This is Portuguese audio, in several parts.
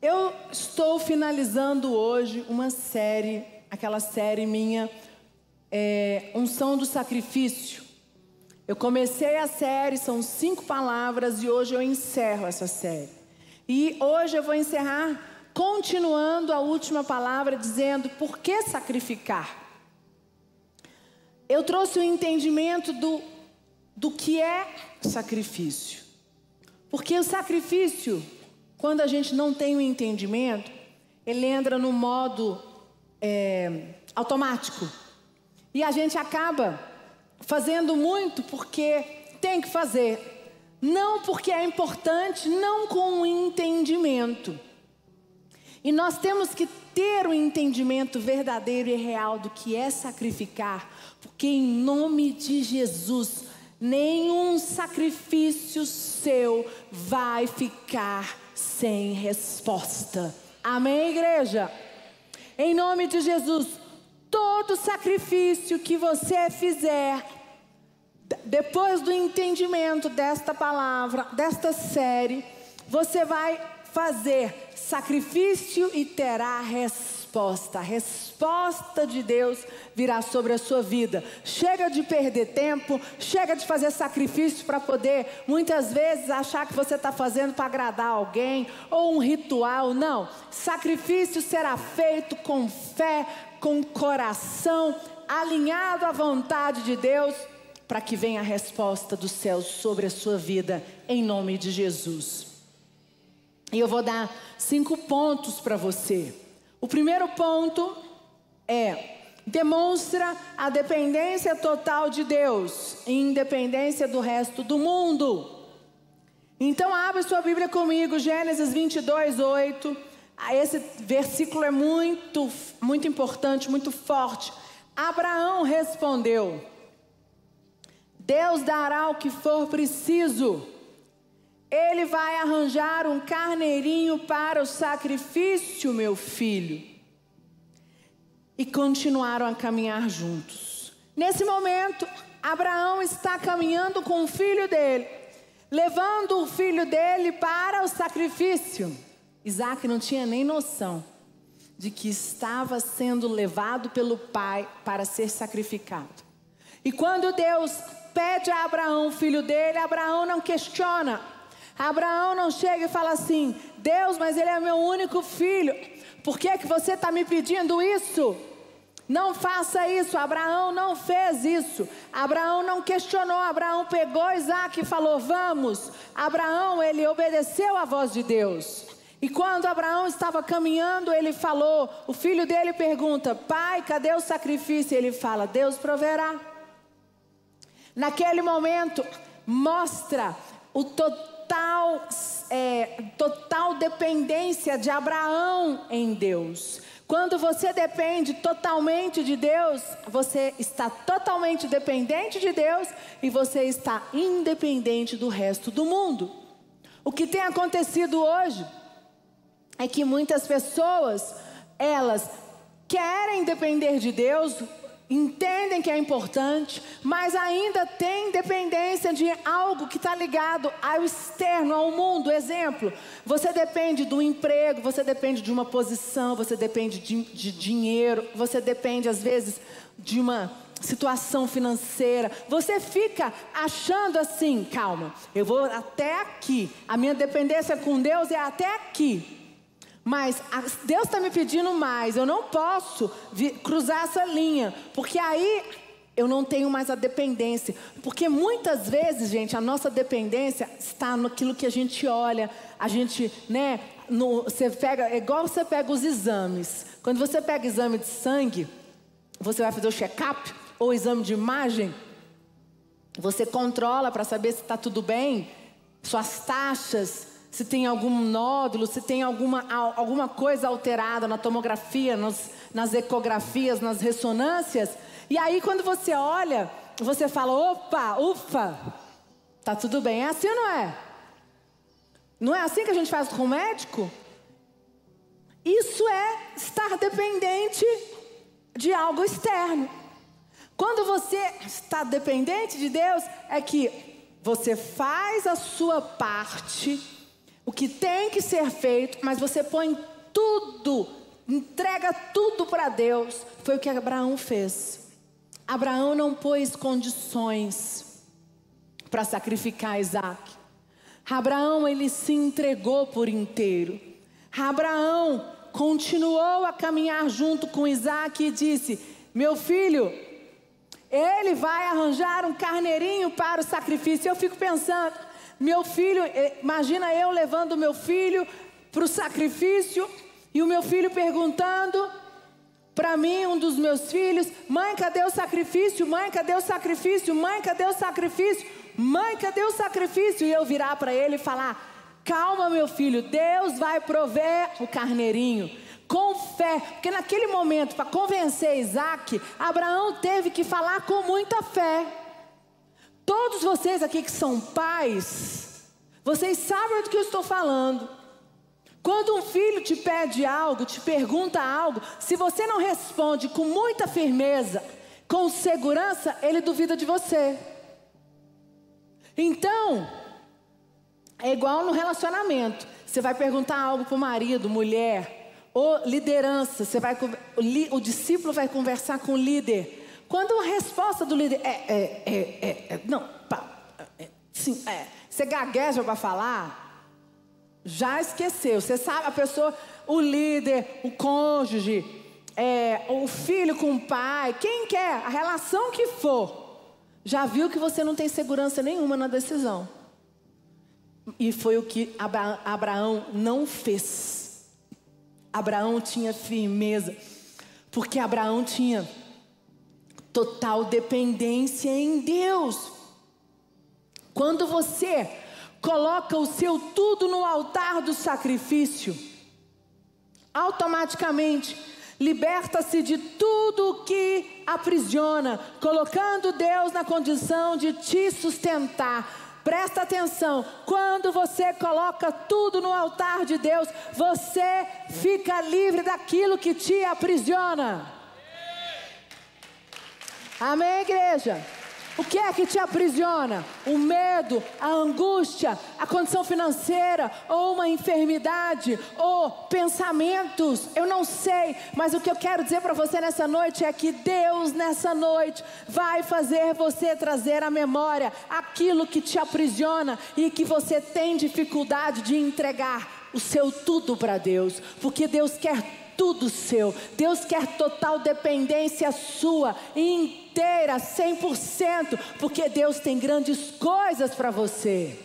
Eu estou finalizando hoje uma série, aquela série minha, é, Unção do Sacrifício. Eu comecei a série, são cinco palavras, e hoje eu encerro essa série. E hoje eu vou encerrar continuando a última palavra, dizendo por que sacrificar. Eu trouxe o entendimento do, do que é sacrifício. Porque o sacrifício, quando a gente não tem o entendimento, ele entra no modo é, automático. E a gente acaba fazendo muito porque tem que fazer. Não porque é importante, não com o entendimento. E nós temos que ter o um entendimento verdadeiro e real do que é sacrificar, porque em nome de Jesus, nenhum sacrifício seu vai ficar sem resposta. Amém, igreja? Em nome de Jesus, todo sacrifício que você fizer, depois do entendimento desta palavra, desta série, você vai fazer sacrifício e terá resposta. A resposta de Deus virá sobre a sua vida. Chega de perder tempo, chega de fazer sacrifício para poder, muitas vezes, achar que você está fazendo para agradar alguém ou um ritual. Não. Sacrifício será feito com fé, com coração, alinhado à vontade de Deus, para que venha a resposta do céu sobre a sua vida, em nome de Jesus. E eu vou dar cinco pontos para você. O primeiro ponto é demonstra a dependência total de Deus, independência do resto do mundo. Então abre sua Bíblia comigo, Gênesis 22, 8. Ah, esse versículo é muito, muito importante, muito forte. Abraão respondeu: Deus dará o que for preciso ele vai arranjar um carneirinho para o sacrifício, meu filho. E continuaram a caminhar juntos. Nesse momento, Abraão está caminhando com o filho dele, levando o filho dele para o sacrifício. Isaac não tinha nem noção de que estava sendo levado pelo pai para ser sacrificado. E quando Deus pede a Abraão, o filho dele, Abraão não questiona, Abraão não chega e fala assim: Deus, mas ele é meu único filho, por que, que você está me pedindo isso? Não faça isso. Abraão não fez isso. Abraão não questionou. Abraão pegou Isaac e falou: Vamos. Abraão, ele obedeceu à voz de Deus. E quando Abraão estava caminhando, ele falou: O filho dele pergunta: Pai, cadê o sacrifício? Ele fala: Deus proverá. Naquele momento, mostra o total total, é, total dependência de Abraão em Deus. Quando você depende totalmente de Deus, você está totalmente dependente de Deus e você está independente do resto do mundo. O que tem acontecido hoje é que muitas pessoas, elas querem depender de Deus, entendem que é importante, mas ainda tem dependência de algo que está ligado ao externo, ao mundo. Exemplo, você depende do emprego, você depende de uma posição, você depende de, de dinheiro, você depende às vezes de uma situação financeira. Você fica achando assim, calma, eu vou até aqui, a minha dependência com Deus é até aqui. Mas Deus está me pedindo mais. Eu não posso cruzar essa linha, porque aí eu não tenho mais a dependência. Porque muitas vezes, gente, a nossa dependência está naquilo que a gente olha, a gente, né? No, você pega, é igual você pega os exames. Quando você pega exame de sangue, você vai fazer o check-up ou exame de imagem, você controla para saber se está tudo bem, suas taxas, se tem algum nódulo, se tem alguma, alguma coisa alterada na tomografia, nos, nas ecografias, nas ressonâncias. E aí, quando você olha, você fala: opa, ufa, tá tudo bem. É assim ou não é? Não é assim que a gente faz com o médico? Isso é estar dependente de algo externo. Quando você está dependente de Deus, é que você faz a sua parte o que tem que ser feito, mas você põe tudo, entrega tudo para Deus. Foi o que Abraão fez. Abraão não pôs condições para sacrificar Isaac. Abraão, ele se entregou por inteiro. Abraão continuou a caminhar junto com Isaac e disse: Meu filho, ele vai arranjar um carneirinho para o sacrifício. Eu fico pensando, meu filho, eh, imagina eu levando meu filho para o sacrifício e o meu filho perguntando para mim, um dos meus filhos: Mãe, cadê o sacrifício? Mãe, cadê o sacrifício? Mãe, cadê o sacrifício? Mãe, cadê o sacrifício? E eu virar para ele e falar: Calma, meu filho, Deus vai prover o carneirinho. Com fé, porque naquele momento, para convencer Isaac, Abraão teve que falar com muita fé. Todos vocês aqui que são pais, vocês sabem do que eu estou falando. Quando um filho te pede algo, te pergunta algo, se você não responde com muita firmeza, com segurança, ele duvida de você. Então, é igual no relacionamento. Você vai perguntar algo para o marido, mulher, ou liderança. Você vai, o, discípulo vai conversar com o líder. Quando a resposta do líder é, é, é, é, é não, pá, é, sim, é, você gagueja para falar, já esqueceu. Você sabe, a pessoa, o líder, o cônjuge, é, o filho com o pai, quem quer, a relação que for, já viu que você não tem segurança nenhuma na decisão. E foi o que Abraão não fez. Abraão tinha firmeza, porque Abraão tinha total dependência em Deus. Quando você coloca o seu tudo no altar do sacrifício, automaticamente liberta-se de tudo que aprisiona, colocando Deus na condição de te sustentar Presta atenção, quando você coloca tudo no altar de Deus, você fica livre daquilo que te aprisiona. Amém, igreja? O que é que te aprisiona? O medo, a angústia, a condição financeira, ou uma enfermidade, ou pensamentos. Eu não sei, mas o que eu quero dizer para você nessa noite é que Deus, nessa noite, vai fazer você trazer à memória aquilo que te aprisiona e que você tem dificuldade de entregar o seu tudo para Deus, porque Deus quer tudo seu. Deus quer total dependência sua, inteira, 100%, porque Deus tem grandes coisas para você.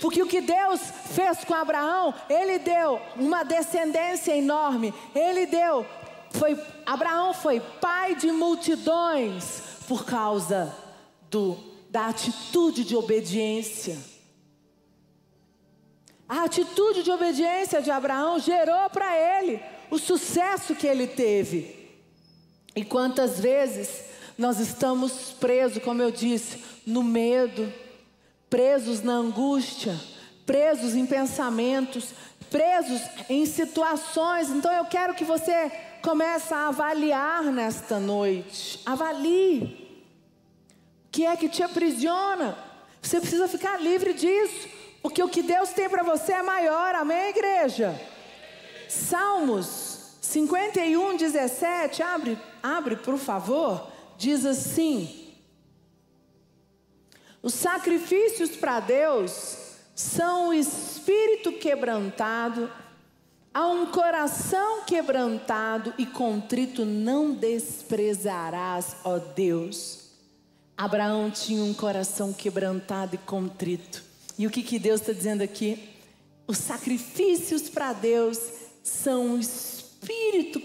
Porque o que Deus fez com Abraão, ele deu uma descendência enorme. Ele deu foi Abraão foi pai de multidões por causa do da atitude de obediência. A atitude de obediência de Abraão gerou para ele o sucesso que ele teve. E quantas vezes nós estamos presos, como eu disse, no medo, presos na angústia, presos em pensamentos, presos em situações. Então eu quero que você comece a avaliar nesta noite. Avalie. O que é que te aprisiona? Você precisa ficar livre disso. Porque o que Deus tem para você é maior, amém, igreja? Salmos 51, 17, abre, abre, por favor, diz assim: Os sacrifícios para Deus são o espírito quebrantado, a um coração quebrantado e contrito não desprezarás, ó Deus. Abraão tinha um coração quebrantado e contrito. E o que, que Deus está dizendo aqui? Os sacrifícios para Deus são um espírito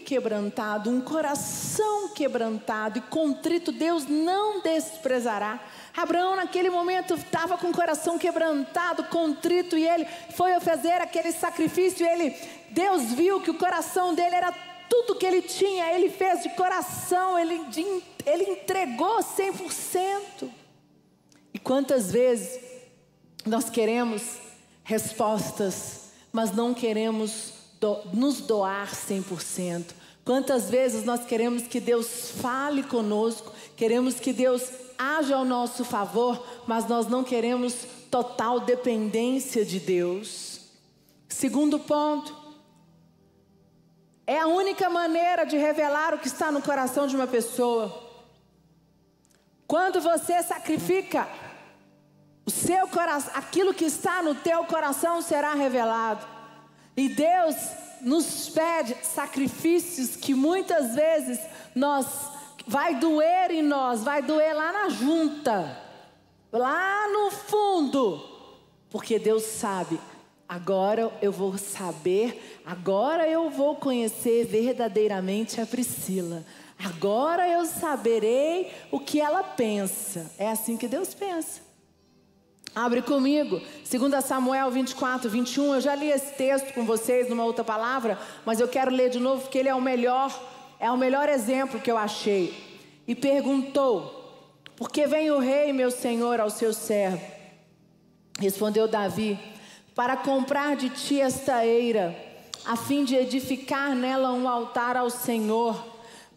quebrantado, um coração quebrantado e contrito, Deus não desprezará. Abraão, naquele momento, estava com o coração quebrantado, contrito, e ele foi fazer aquele sacrifício. Ele, Deus viu que o coração dele era tudo que ele tinha, ele fez de coração, ele, ele entregou 100%. E quantas vezes nós queremos respostas, mas não queremos do, nos doar 100%. Quantas vezes nós queremos que Deus fale conosco, queremos que Deus haja ao nosso favor, mas nós não queremos total dependência de Deus. Segundo ponto, é a única maneira de revelar o que está no coração de uma pessoa. Quando você sacrifica o seu coração, aquilo que está no teu coração será revelado. E Deus nos pede sacrifícios que muitas vezes nós vai doer em nós, vai doer lá na junta, lá no fundo, porque Deus sabe. Agora eu vou saber, agora eu vou conhecer verdadeiramente a Priscila. Agora eu saberei o que ela pensa. É assim que Deus pensa. Abre comigo, 2 Samuel 24, 21. Eu já li esse texto com vocês numa outra palavra, mas eu quero ler de novo porque ele é o melhor, é o melhor exemplo que eu achei. E perguntou: Por que vem o rei, meu senhor, ao seu servo? Respondeu Davi: Para comprar de ti esta eira, a fim de edificar nela um altar ao Senhor,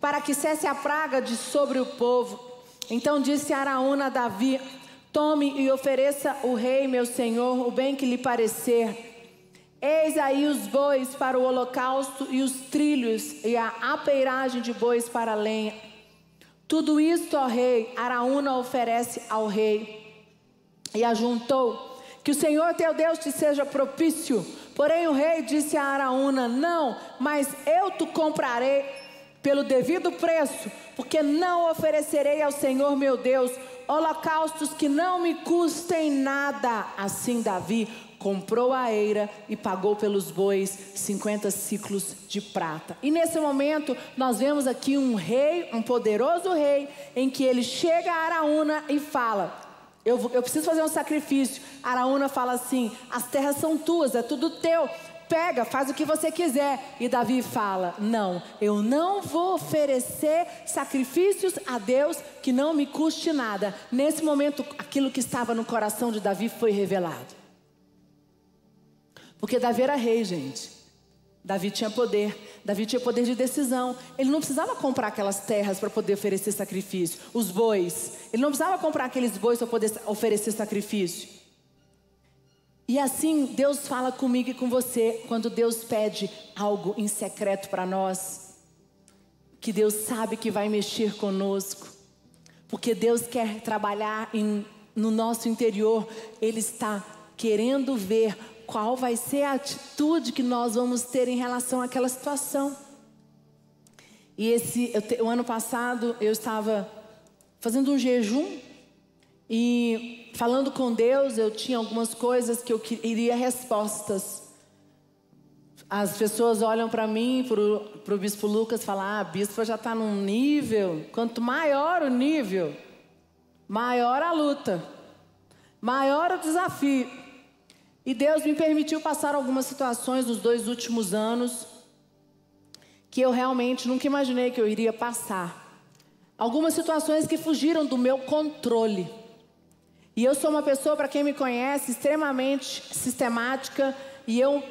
para que cesse a praga de sobre o povo. Então disse Araúna a Davi: Tome e ofereça o rei, meu senhor, o bem que lhe parecer. Eis aí os bois para o holocausto e os trilhos e a apeiragem de bois para a lenha. Tudo isto, ó rei, Araúna oferece ao rei. E ajuntou: Que o Senhor teu Deus te seja propício. Porém o rei disse a Araúna: Não, mas eu te comprarei pelo devido preço, porque não oferecerei ao Senhor meu Deus holocaustos que não me custem nada. Assim Davi comprou a eira e pagou pelos bois 50 ciclos de prata. E nesse momento nós vemos aqui um rei, um poderoso rei, em que ele chega a Araúna e fala: eu, eu preciso fazer um sacrifício. Araúna fala assim: as terras são tuas, é tudo teu pega, faz o que você quiser. E Davi fala: Não, eu não vou oferecer sacrifícios a Deus que não me custe nada. Nesse momento, aquilo que estava no coração de Davi foi revelado. Porque Davi era rei, gente. Davi tinha poder, Davi tinha poder de decisão. Ele não precisava comprar aquelas terras para poder oferecer sacrifício, os bois. Ele não precisava comprar aqueles bois para poder oferecer sacrifício. E assim Deus fala comigo e com você quando Deus pede algo em secreto para nós. Que Deus sabe que vai mexer conosco. Porque Deus quer trabalhar em, no nosso interior. Ele está querendo ver qual vai ser a atitude que nós vamos ter em relação àquela situação. E esse, o ano passado eu estava fazendo um jejum e falando com Deus, eu tinha algumas coisas que eu queria respostas. As pessoas olham para mim, para o bispo Lucas, falam: ah, a bispo já está num nível. Quanto maior o nível, maior a luta, maior o desafio. E Deus me permitiu passar algumas situações nos dois últimos anos que eu realmente nunca imaginei que eu iria passar. Algumas situações que fugiram do meu controle. E eu sou uma pessoa, para quem me conhece, extremamente sistemática. E eu,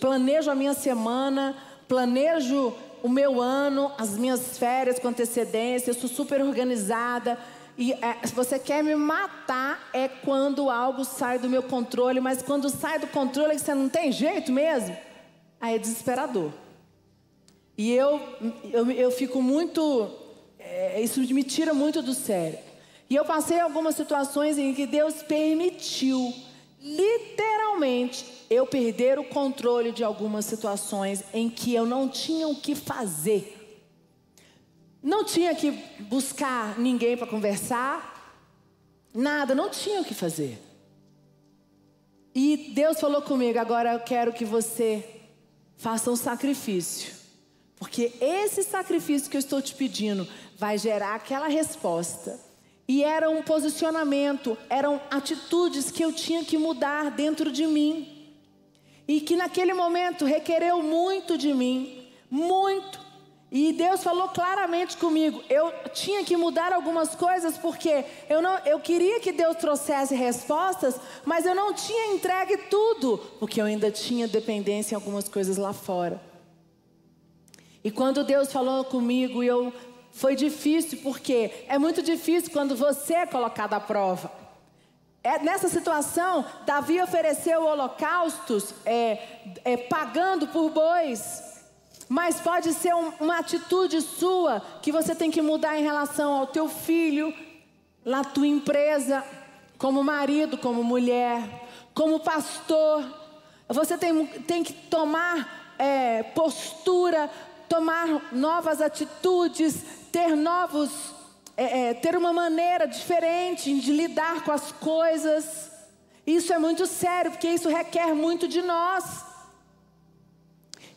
planejo a minha semana, planejo o meu ano, as minhas férias com antecedência. Eu sou super organizada. E é, se você quer me matar, é quando algo sai do meu controle. Mas quando sai do controle, é você não tem jeito mesmo. Aí é desesperador. E eu, eu, eu fico muito. É, isso me tira muito do sério. E eu passei algumas situações em que Deus permitiu, literalmente, eu perder o controle de algumas situações em que eu não tinha o que fazer. Não tinha que buscar ninguém para conversar, nada, não tinha o que fazer. E Deus falou comigo: agora eu quero que você faça um sacrifício. Porque esse sacrifício que eu estou te pedindo vai gerar aquela resposta e era um posicionamento, eram atitudes que eu tinha que mudar dentro de mim. E que naquele momento requereu muito de mim, muito. E Deus falou claramente comigo. Eu tinha que mudar algumas coisas porque eu não, eu queria que Deus trouxesse respostas, mas eu não tinha entregue tudo, porque eu ainda tinha dependência em algumas coisas lá fora. E quando Deus falou comigo, eu foi difícil porque é muito difícil quando você é colocado à prova. É, nessa situação, Davi ofereceu holocaustos é, é, pagando por bois. Mas pode ser um, uma atitude sua que você tem que mudar em relação ao teu filho, na tua empresa, como marido, como mulher, como pastor. Você tem, tem que tomar é, postura, tomar novas atitudes, ter novos é, é, ter uma maneira diferente de lidar com as coisas. Isso é muito sério, porque isso requer muito de nós.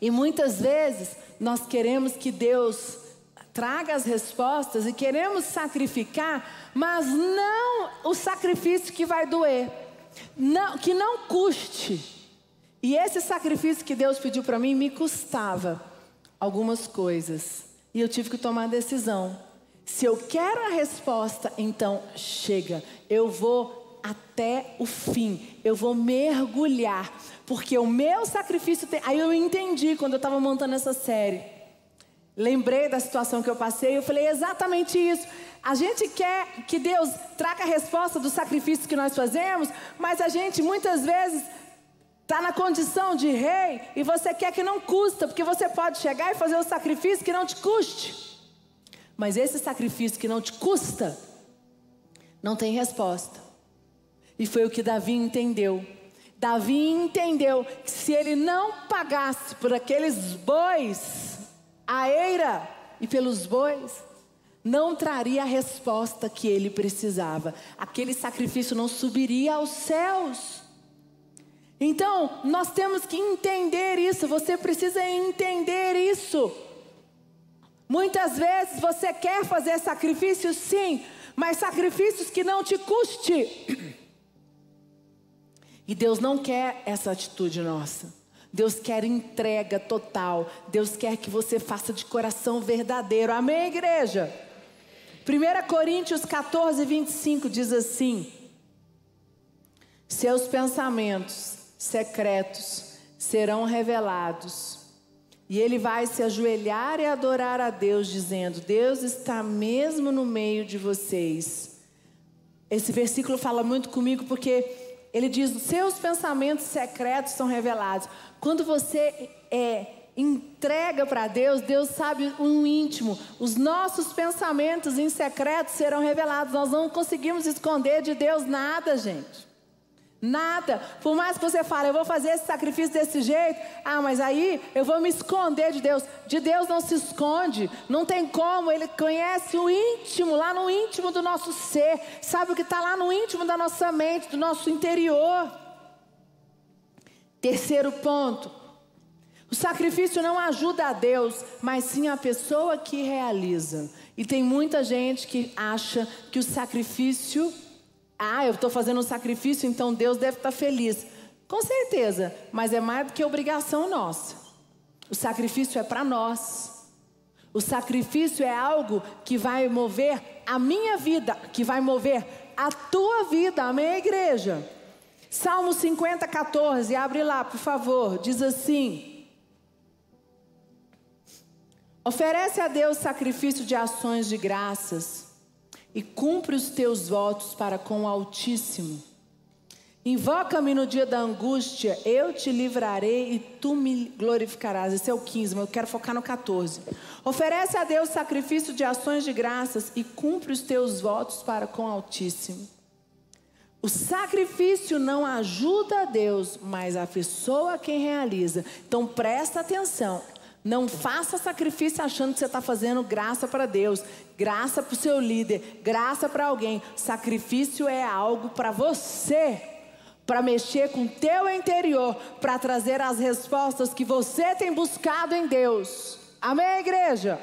E muitas vezes nós queremos que Deus traga as respostas e queremos sacrificar, mas não o sacrifício que vai doer, não, que não custe. E esse sacrifício que Deus pediu para mim me custava algumas coisas. E eu tive que tomar a decisão. Se eu quero a resposta, então chega, eu vou até o fim, eu vou mergulhar, porque o meu sacrifício tem. Aí eu entendi quando eu estava montando essa série. Lembrei da situação que eu passei, eu falei exatamente isso. A gente quer que Deus traga a resposta do sacrifício que nós fazemos, mas a gente muitas vezes está na condição de rei e você quer que não custa, porque você pode chegar e fazer o sacrifício que não te custe. Mas esse sacrifício que não te custa, não tem resposta. E foi o que Davi entendeu. Davi entendeu que se ele não pagasse por aqueles bois, a eira e pelos bois, não traria a resposta que ele precisava. Aquele sacrifício não subiria aos céus. Então, nós temos que entender isso, você precisa entender isso. Muitas vezes você quer fazer sacrifícios, sim, mas sacrifícios que não te custe. E Deus não quer essa atitude nossa. Deus quer entrega total. Deus quer que você faça de coração verdadeiro. Amém, igreja? 1 Coríntios 14, 25 diz assim: Seus pensamentos secretos serão revelados e ele vai se ajoelhar e adorar a Deus, dizendo: Deus está mesmo no meio de vocês. Esse versículo fala muito comigo porque ele diz: seus pensamentos secretos são revelados. Quando você é entrega para Deus, Deus sabe um íntimo. Os nossos pensamentos em secreto serão revelados. Nós não conseguimos esconder de Deus nada, gente. Nada. Por mais que você fale, eu vou fazer esse sacrifício desse jeito. Ah, mas aí eu vou me esconder de Deus. De Deus não se esconde. Não tem como. Ele conhece o íntimo, lá no íntimo do nosso ser. Sabe o que está lá no íntimo da nossa mente, do nosso interior. Terceiro ponto. O sacrifício não ajuda a Deus, mas sim a pessoa que realiza. E tem muita gente que acha que o sacrifício ah, eu estou fazendo um sacrifício, então Deus deve estar tá feliz. Com certeza, mas é mais do que obrigação nossa. O sacrifício é para nós. O sacrifício é algo que vai mover a minha vida, que vai mover a tua vida. Amém, igreja? Salmo 50, 14, abre lá, por favor. Diz assim: Oferece a Deus sacrifício de ações de graças e cumpre os teus votos para com o Altíssimo. Invoca-me no dia da angústia, eu te livrarei e tu me glorificarás. Esse é o 15, mas eu quero focar no 14. Oferece a Deus sacrifício de ações de graças e cumpre os teus votos para com o Altíssimo. O sacrifício não ajuda a Deus, mas a pessoa quem realiza. Então presta atenção. Não faça sacrifício achando que você está fazendo graça para Deus, graça para o seu líder, graça para alguém. Sacrifício é algo para você, para mexer com o teu interior, para trazer as respostas que você tem buscado em Deus. Amém, igreja?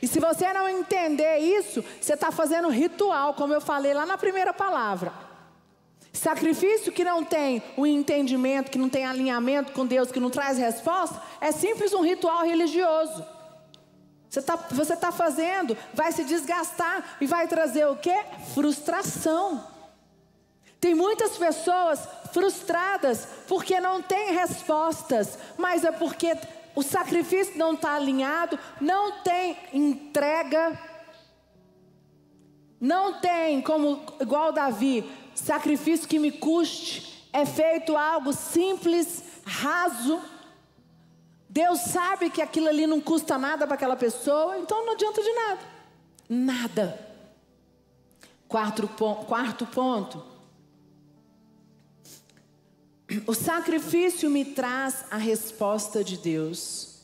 E se você não entender isso, você está fazendo ritual, como eu falei lá na primeira palavra. Sacrifício que não tem o entendimento, que não tem alinhamento com Deus, que não traz resposta, é simples um ritual religioso. Você está você tá fazendo, vai se desgastar e vai trazer o que? Frustração. Tem muitas pessoas frustradas porque não tem respostas, mas é porque o sacrifício não está alinhado, não tem entrega, não tem como, igual Davi, sacrifício que me custe, é feito algo simples, raso. Deus sabe que aquilo ali não custa nada para aquela pessoa, então não adianta de nada. Nada. Quarto, quarto ponto. O sacrifício me traz a resposta de Deus.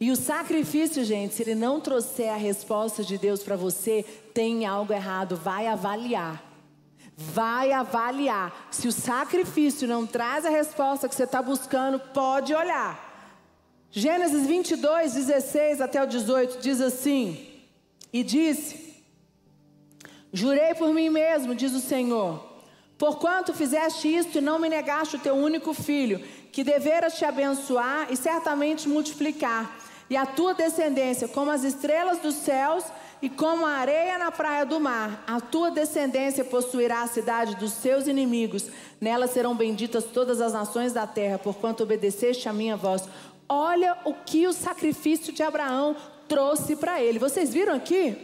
E o sacrifício, gente, se ele não trouxer a resposta de Deus para você, tem algo errado. Vai avaliar. Vai avaliar. Se o sacrifício não traz a resposta que você está buscando, pode olhar. Gênesis 22, 16 até o 18 diz assim: E disse: Jurei por mim mesmo, diz o Senhor, porquanto fizeste isto e não me negaste o teu único filho, que deveras te abençoar e certamente multiplicar e a tua descendência como as estrelas dos céus e como a areia na praia do mar. A tua descendência possuirá a cidade dos seus inimigos. Nela serão benditas todas as nações da terra, porquanto obedeceste a minha voz. Olha o que o sacrifício de Abraão trouxe para ele. Vocês viram aqui?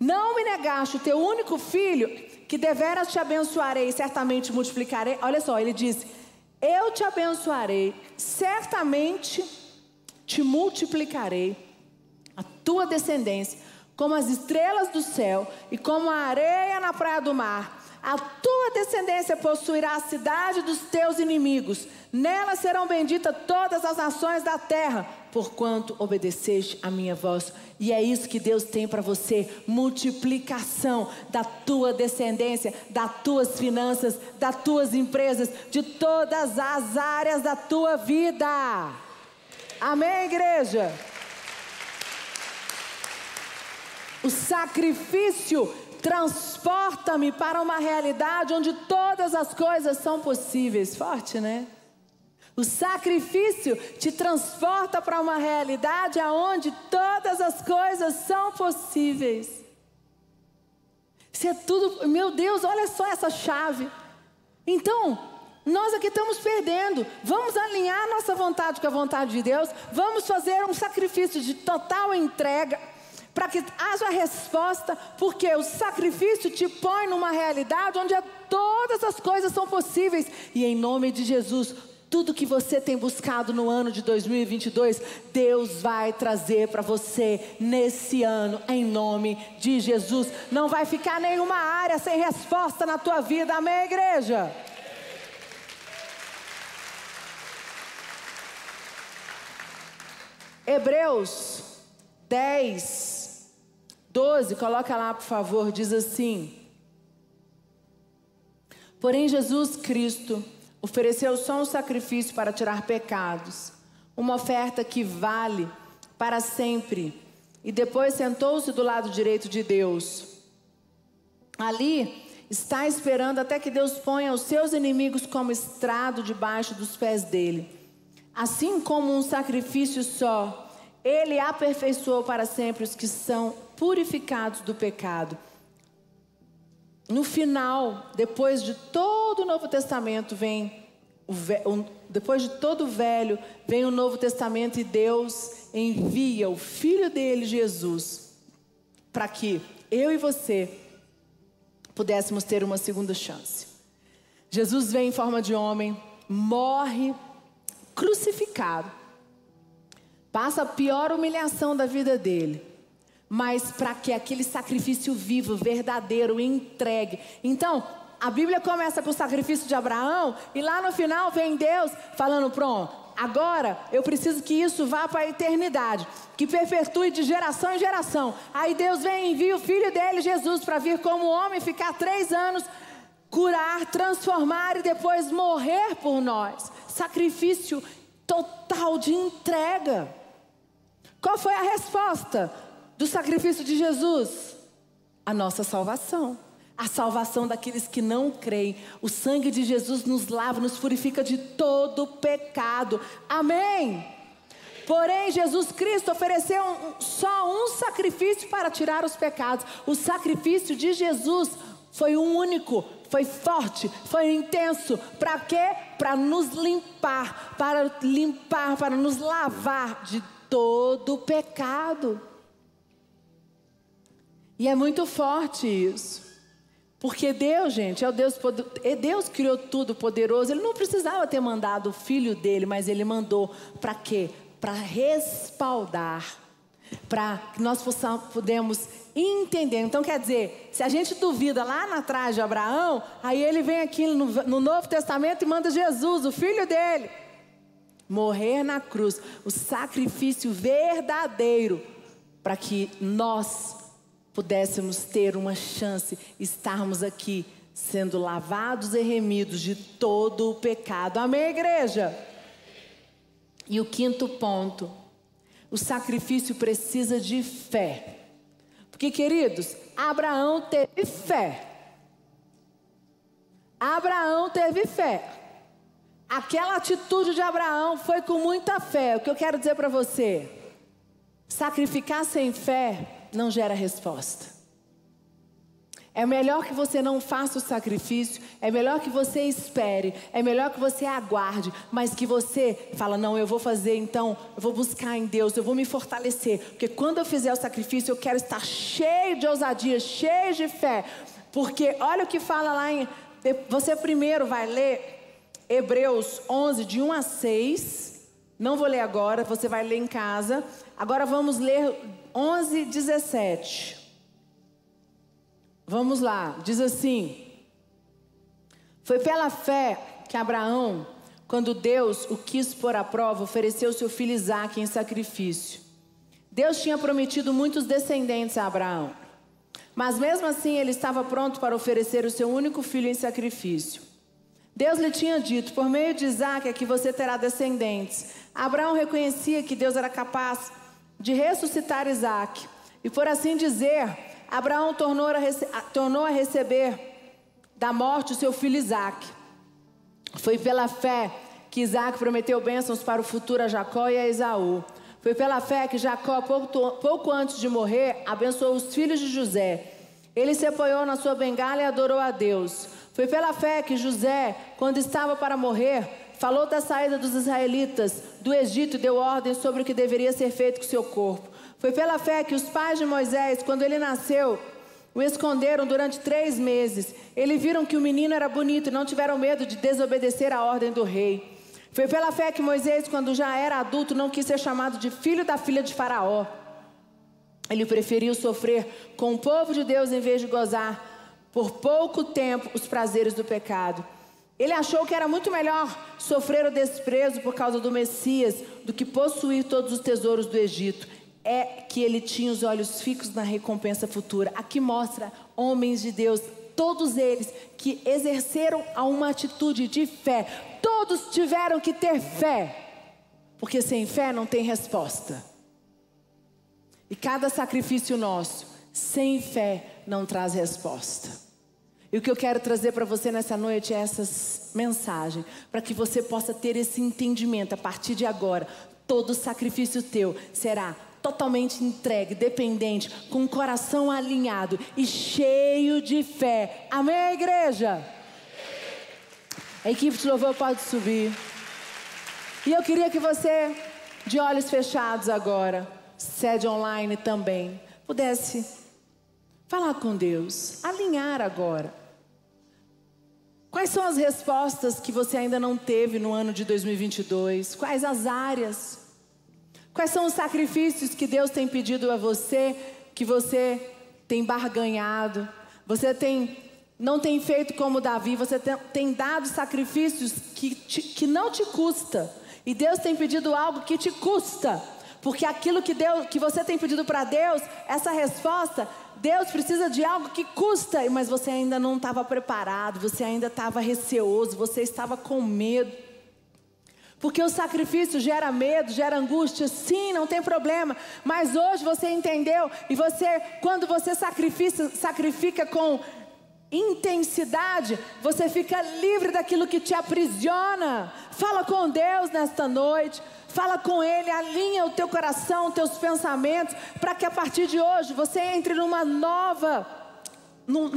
Não me negaste o teu único filho, que deveras te abençoarei e certamente multiplicarei. Olha só, ele diz: Eu te abençoarei, certamente te multiplicarei a tua descendência como as estrelas do céu e como a areia na praia do mar. A tua descendência possuirá a cidade dos teus inimigos. Nela serão benditas todas as nações da terra, porquanto obedeceste a minha voz. E é isso que Deus tem para você: multiplicação da tua descendência, das tuas finanças, das tuas empresas, de todas as áreas da tua vida. Amém, igreja? O sacrifício transporta-me para uma realidade onde todas as coisas são possíveis. Forte, né? O sacrifício te transporta para uma realidade onde todas as coisas são possíveis. Isso é tudo, meu Deus, olha só essa chave. Então, nós aqui estamos perdendo. Vamos alinhar nossa vontade com a vontade de Deus. Vamos fazer um sacrifício de total entrega para que haja resposta, porque o sacrifício te põe numa realidade onde todas as coisas são possíveis. E em nome de Jesus, tudo que você tem buscado no ano de 2022, Deus vai trazer para você nesse ano, em nome de Jesus. Não vai ficar nenhuma área sem resposta na tua vida, amém, igreja? Hebreus 10, 12, coloca lá por favor, diz assim: Porém, Jesus Cristo ofereceu só um sacrifício para tirar pecados, uma oferta que vale para sempre, e depois sentou-se do lado direito de Deus. Ali está esperando até que Deus ponha os seus inimigos como estrado debaixo dos pés dele. Assim como um sacrifício só, ele aperfeiçoou para sempre os que são purificados do pecado. No final, depois de todo o Novo Testamento, vem o, o, depois de todo o Velho, vem o Novo Testamento e Deus envia o Filho dele, Jesus, para que eu e você pudéssemos ter uma segunda chance. Jesus vem em forma de homem, morre crucificado, passa a pior humilhação da vida dele, mas para que aquele sacrifício vivo, verdadeiro, entregue. Então, a Bíblia começa com o sacrifício de Abraão e lá no final vem Deus falando: pronto, agora eu preciso que isso vá para a eternidade, que perpetue de geração em geração. Aí Deus vem e envia o filho dele, Jesus, para vir como homem, ficar três anos, curar, transformar e depois morrer por nós sacrifício total de entrega. Qual foi a resposta do sacrifício de Jesus? A nossa salvação. A salvação daqueles que não creem. O sangue de Jesus nos lava, nos purifica de todo pecado. Amém. Porém, Jesus Cristo ofereceu um, só um sacrifício para tirar os pecados. O sacrifício de Jesus foi o único foi forte, foi intenso. Para quê? Para nos limpar, para limpar, para nos lavar de todo pecado. E é muito forte isso. Porque Deus, gente, é o Deus, é Deus criou tudo poderoso. Ele não precisava ter mandado o filho dele, mas ele mandou para quê? Para respaldar, para que nós possamos, entender. Então, quer dizer, se a gente duvida lá atrás de Abraão, aí ele vem aqui no, no Novo Testamento e manda Jesus, o filho dele, morrer na cruz, o sacrifício verdadeiro, para que nós pudéssemos ter uma chance, estarmos aqui sendo lavados e remidos de todo o pecado. Amém, igreja? E o quinto ponto, o sacrifício precisa de fé. Porque, queridos, Abraão teve fé. Abraão teve fé. Aquela atitude de Abraão foi com muita fé. O que eu quero dizer para você? Sacrificar sem fé não gera resposta. É melhor que você não faça o sacrifício, é melhor que você espere, é melhor que você aguarde, mas que você fala: "Não, eu vou fazer, então, eu vou buscar em Deus, eu vou me fortalecer, porque quando eu fizer o sacrifício, eu quero estar cheio de ousadia, cheio de fé". Porque olha o que fala lá em você primeiro vai ler Hebreus 11 de 1 a 6. Não vou ler agora, você vai ler em casa. Agora vamos ler 11, 17. Vamos lá, diz assim: Foi pela fé que Abraão, quando Deus o quis pôr à prova, ofereceu seu filho Isaque em sacrifício. Deus tinha prometido muitos descendentes a Abraão, mas mesmo assim ele estava pronto para oferecer o seu único filho em sacrifício. Deus lhe tinha dito: Por meio de Isaque é que você terá descendentes. Abraão reconhecia que Deus era capaz de ressuscitar Isaac. E por assim dizer, Abraão tornou a, tornou a receber da morte o seu filho Isaac. Foi pela fé que Isaac prometeu bênçãos para o futuro a Jacó e a Esaú. Foi pela fé que Jacó, pouco, pouco antes de morrer, abençoou os filhos de José. Ele se apoiou na sua bengala e adorou a Deus. Foi pela fé que José, quando estava para morrer, Falou da saída dos israelitas do Egito e deu ordem sobre o que deveria ser feito com seu corpo. Foi pela fé que os pais de Moisés, quando ele nasceu, o esconderam durante três meses. Eles viram que o menino era bonito e não tiveram medo de desobedecer a ordem do rei. Foi pela fé que Moisés, quando já era adulto, não quis ser chamado de filho da filha de Faraó. Ele preferiu sofrer com o povo de Deus em vez de gozar por pouco tempo os prazeres do pecado. Ele achou que era muito melhor sofrer o desprezo por causa do Messias do que possuir todos os tesouros do Egito. É que ele tinha os olhos fixos na recompensa futura. Aqui mostra homens de Deus, todos eles que exerceram uma atitude de fé. Todos tiveram que ter fé, porque sem fé não tem resposta. E cada sacrifício nosso, sem fé, não traz resposta. E o que eu quero trazer para você nessa noite é essa mensagem, para que você possa ter esse entendimento a partir de agora. Todo sacrifício teu será totalmente entregue, dependente, com o coração alinhado e cheio de fé. Amém, igreja? A equipe de louvor pode subir. E eu queria que você, de olhos fechados agora, sede online também, pudesse falar com Deus, alinhar agora. Quais são as respostas que você ainda não teve no ano de 2022? Quais as áreas? Quais são os sacrifícios que Deus tem pedido a você, que você tem barganhado? Você tem não tem feito como Davi, você tem, tem dado sacrifícios que, te, que não te custa. E Deus tem pedido algo que te custa. Porque aquilo que, Deus, que você tem pedido para Deus, essa resposta, Deus precisa de algo que custa, mas você ainda não estava preparado, você ainda estava receoso, você estava com medo. Porque o sacrifício gera medo, gera angústia, sim, não tem problema. Mas hoje você entendeu e você, quando você sacrifica, sacrifica com intensidade, você fica livre daquilo que te aprisiona. Fala com Deus nesta noite. Fala com Ele, alinha o teu coração, os teus pensamentos, para que a partir de hoje você entre numa nova, num,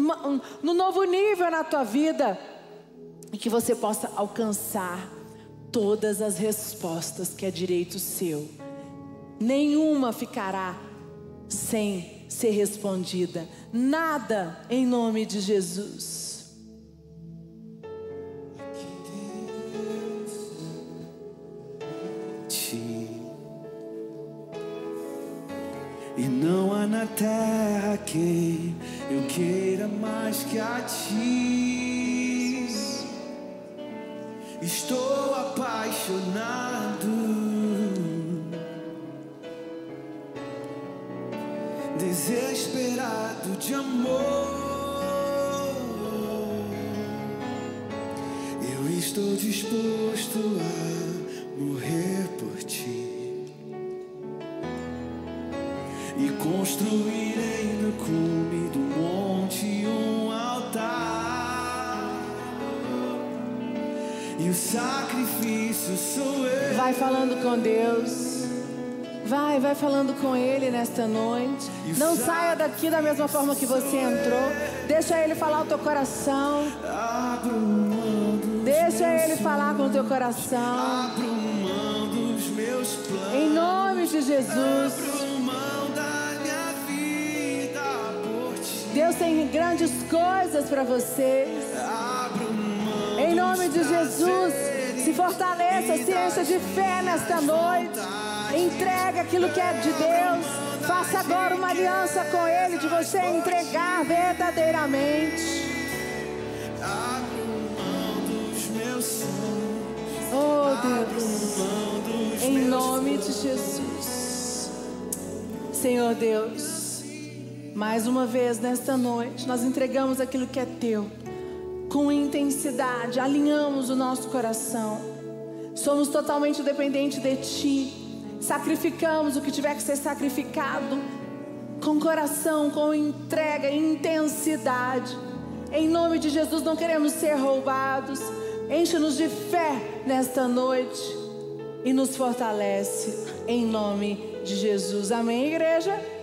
num novo nível na tua vida e que você possa alcançar todas as respostas que é direito seu. Nenhuma ficará sem ser respondida. nada em nome de Jesus. Não há na terra quem eu queira mais que a ti. Estou apaixonado, desesperado de amor. Eu estou disposto a morrer construirei no cume do monte um altar. E o sacrifício sou eu. Vai falando com Deus. Vai, vai falando com Ele nesta noite. Não saia daqui da mesma forma que você entrou. Deixa Ele falar o teu coração. Deixa Ele falar com o teu coração. Em nome de Jesus. Deus tem grandes coisas para vocês. Em nome de Jesus, se fortaleça, se encha de fé nesta noite. Entrega aquilo que é de Deus. Faça agora uma aliança com Ele de você entregar verdadeiramente. Oh Deus, em nome de Jesus, Senhor Deus. Mais uma vez nesta noite, nós entregamos aquilo que é teu, com intensidade, alinhamos o nosso coração. Somos totalmente dependentes de ti. Sacrificamos o que tiver que ser sacrificado, com coração, com entrega, intensidade. Em nome de Jesus, não queremos ser roubados. Enche-nos de fé nesta noite e nos fortalece. Em nome de Jesus. Amém, igreja?